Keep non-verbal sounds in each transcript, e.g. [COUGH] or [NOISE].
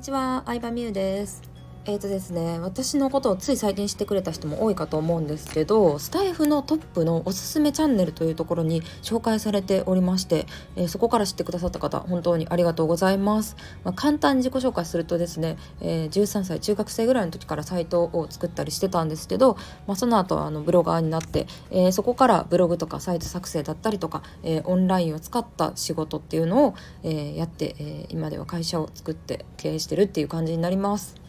にちは、相葉美優です。えーとですね、私のことをつい最近知ってくれた人も多いかと思うんですけどスタイフのトップのおすすめチャンネルというところに紹介されておりまして、えーそこから知ってくださった方本当にありがとうございます、まあ簡単に自己紹介するとですね、えー13歳中学生ぐらいの時からサイトを作ったりしてたんですけど、まあ、その後あのブロガーになって、えーそこからブログとかサイト作成だったりとか、えオンラインを使った仕事っていうのを、えやって、え今では会社を作って経営してるっていう感じになります。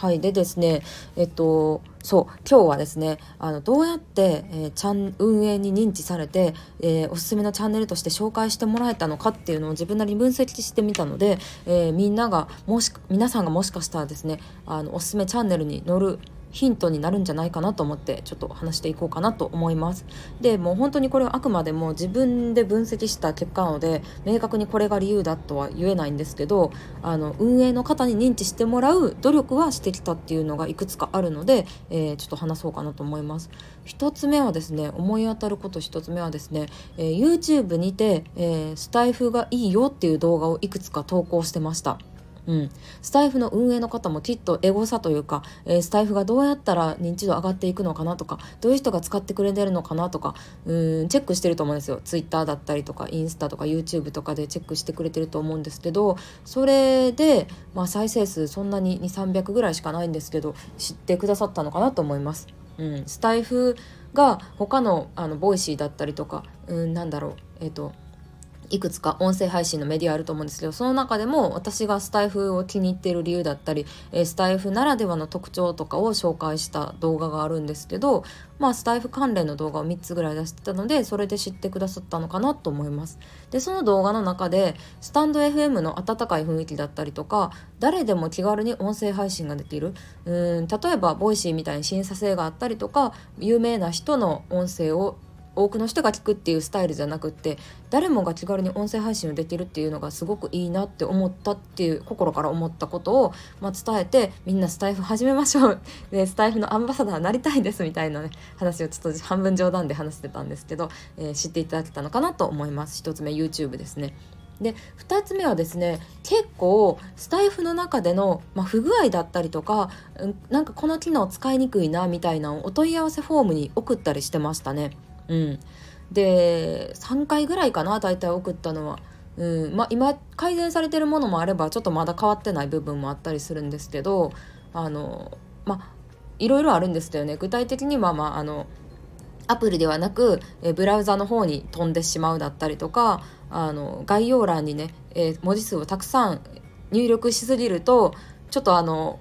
はい。でですねえっとそう今日はですねあのどうやって、えーチャン運営に認知されて、えーおすすめのチャンネルとして紹介してもらえたのかっていうのを自分なりに分析してみたので、えーみんながもし皆さんがもしかしたらですねあのおすすめチャンネルに載るヒントになるんじゃないかなと思ってちょっと話していこうかなと思います。でもう本当にこれはあくまでも自分で分析した結果なので明確にこれが理由だとは言えないんですけどあの運営の方に認知してもらう努力はしてきたっていうのがいくつかあるので、えーちょっと話そうかなと思います。一つ目はですね思い当たること一つ目はですね、えー YouTube にて、えースタイフがいいよっていう動画をいくつか投稿してました。うん、スタイフの運営の方もきっとエゴさというか、えースタイフがどうやったら認知度上がっていくのかなとかどういう人が使ってくれてるのかなとかうんチェックしてると思うんですよ。ツイッターだったりとかインスタとか YouTube とかでチェックしてくれてると思うんですけどそれで、まあ、再生数そんなに2300ぐらいしかないんですけど知ってくださったのかなと思います。うん、スタイフが他のあの Voicy だったりとか、うん、なんだろう。えっ、といくつか音声配信のメディアあると思うんですけどその中でも私がスタイフを気に入っている理由だったり、えスタイフならではの特徴とかを紹介した動画があるんですけど、まあ、スタイフ関連の動画を3つぐらい出してたのでそれで知ってくださったのかなと思います。でその動画の中でスタンド FM の温かい雰囲気だったりとか誰でも気軽に音声配信ができるうん例えば Voicy みたいに審査制があったりとか有名な人の音声を多くの人が聞くっていうスタイルじゃなくって誰もが気軽に音声配信をできるっていうのがすごくいいなって思ったっていう心から思ったことを、まあ、伝えてみんなスタイフ始めましょう [LAUGHS] でスタイフのアンバサダーになりたいですみたいなね話をちょっと半分冗談で話してたんですけど、えー知っていただけたのかなと思います一つ目 YouTube ですね。で2つ目はですね結構スタイフの中での、まあ、不具合だったりとかなんかこの機能使いにくいなみたいなのをお問い合わせフォームに送ったりしてましたね。うん、で3回ぐらいかな大体送ったのは。うん。ま、今改善されてるものもあればちょっとまだ変わってない部分もあったりするんですけどあのまあいろいろあるんですけどね。具体的にはまああのアプリではなく、えブラウザの方に飛んでしまうだったりとかあの概要欄にね、え文字数をたくさん入力しすぎるとちょっとあの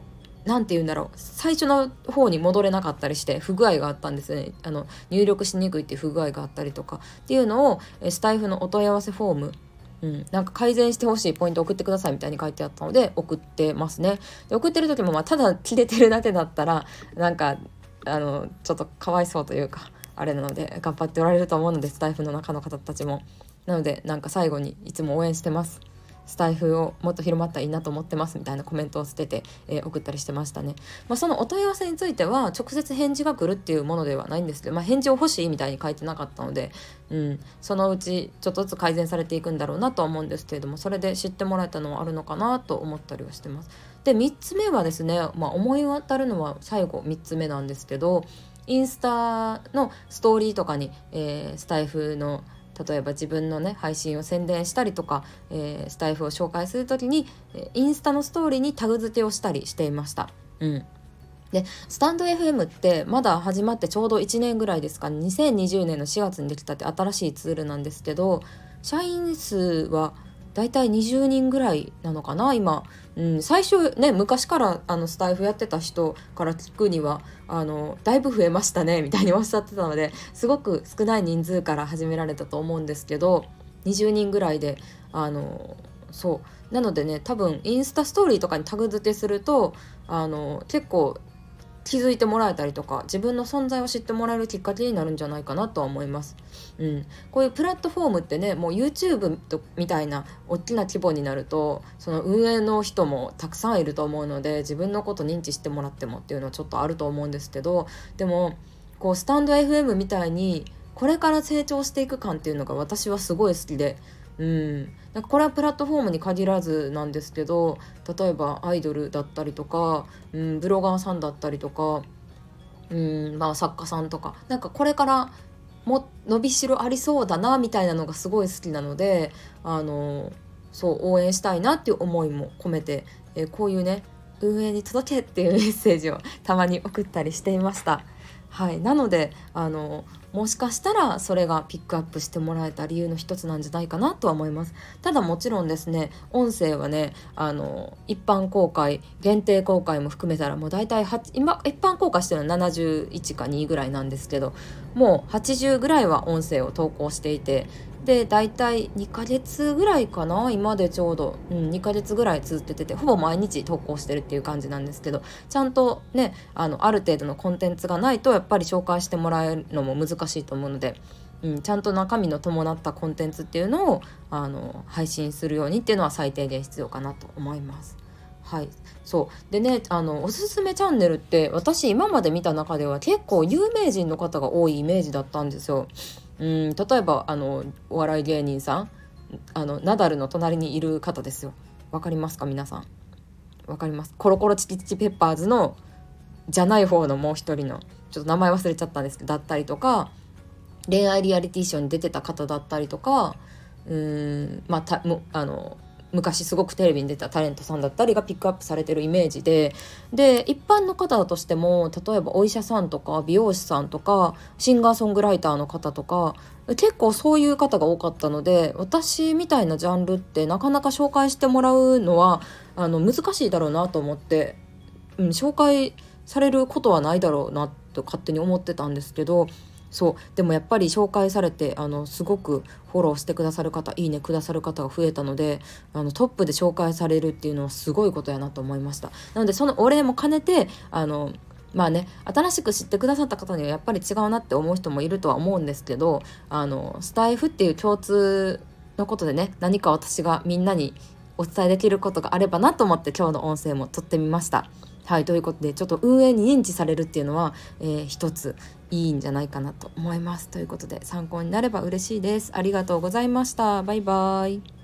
なんて言うんだろう最初の方に戻れなかったりして不具合があったんですねあの入力しにくいっていう不具合があったりとかっていうのをスタイフのお問い合わせフォームうん、なんか改善してほしいポイント送ってくださいみたいに書いてあったので送ってますね。で送ってる時もまあただ切れてるだけだったらなんかあのちょっとかわいそうというかあれなので頑張っておられると思うのでスタイフの中の方たちも。なのでなんか最後にいつも応援してます。スタイフをもっと広まったらいいなと思ってますみたいなコメントを捨てて、えー送ったりしてましたね。まあ、そのお問い合わせについては直接返事が来るっていうものではないんですけど、まあ、返事を欲しいみたいに書いてなかったので、うん、そのうちちょっとずつ改善されていくんだろうなとは思うんですけれどもそれで知ってもらえたのはあるのかなと思ったりはしてます。で3つ目はですね、まあ、思い当たるのは最後3つ目なんですけどインスタのストーリーとかに、えースタイフの例えば自分のね配信を宣伝したりとか、えースタイフを紹介する時にインスタのストーリーにタグ付けをしたりしていました。うんでスタンド FM ってまだ始まってちょうど1年ぐらいですか2020年の4月にできたって新しいツールなんですけど社員数はだいたい20人ぐらいなのかな今、うん、最初ね昔からあのスタイフやってた人から聞くにはあのだいぶ増えましたね [LAUGHS] みたいにおっしゃってたのですごく少ない人数から始められたと思うんですけど20人ぐらいであのそう。なのでね多分インスタストーリーとかにタグ付けするとあの結構気づいてもらえたりとか自分の存在を知ってもらえるきっかけになるんじゃないかなとは思います。うん、こういうプラットフォームってねもう YouTube とみたいな大きな規模になるとその運営の人もたくさんいると思うので自分のこと認知してもらってもっていうのはちょっとあると思うんですけどでもこうスタンド FM みたいにこれから成長していく感っていうのが私はすごい好きでうん、なんかこれはプラットフォームに限らずなんですけど例えばアイドルだったりとか、うん、ブロガーさんだったりとか、うんまあ、作家さんとか。なんかこれからも伸びしろありそうだなみたいなのがすごい好きなのであのそう応援したいなっていう思いも込めて、えー、こういうね運営に届けっていうメッセージをたまに送ったりしていました。はい、なのであのもしかしたらそれがピックアップしてもらえた理由の一つなんじゃないかなとは思います。ただもちろんですね音声はねあの一般公開限定公開も含めたらもう大体今一般公開してるのは71か2ぐらいなんですけどもう80ぐらいは音声を投稿していてで大体2ヶ月ぐらいかな今でちょうど、うん、2ヶ月ぐらい続けててほぼ毎日投稿してるっていう感じなんですけどちゃんとねあのある程度のコンテンツがないとやっぱり紹介してもらえるのも難難しいと思うので。うん、ちゃんと中身の伴ったコンテンツっていうのをあの配信するようにっていうのは最低限必要かなと思います。はい、そうでねあのおすすめチャンネルって私今まで見た中では結構有名人の方が多いイメージだったんですよ。うん例えばあのお笑い芸人さんあのナダルの隣にいる方ですよわかりますか皆さん？わかります？コロコロチキチキペッパーズのじゃない方のもう一人のちょっと名前忘れちゃったんですけどだったりとか恋愛リアリティショーに出てた方だったりとかうーんまあたもあの昔すごくテレビに出たタレントさんだったりがピックアップされてるイメージでで一般の方だとしても例えばお医者さんとか美容師さんとかシンガーソングライターの方とか結構そういう方が多かったので私みたいなジャンルってなかなか紹介してもらうのはあの難しいだろうなと思って、うん、紹介されることはないだろうなってと勝手に思ってたんですけどそうでもやっぱり紹介されてあのすごくフォローしてくださる方いいねくださる方が増えたのであのトップで紹介されるっていうのはすごいことやなと思いましたなのでそのお礼も兼ねてあのまあね新しく知ってくださった方にはやっぱり違うなって思う人もいるとは思うんですけどあのスタイフっていう共通のことでね何か私がみんなにお伝えできることがあればなと思って今日の音声も撮ってみました。はいということでちょっと運営に認知されるっていうのは、えー、一ついいんじゃないかなと思います。ということで参考になれば嬉しいです。ありがとうございました。バイバイ。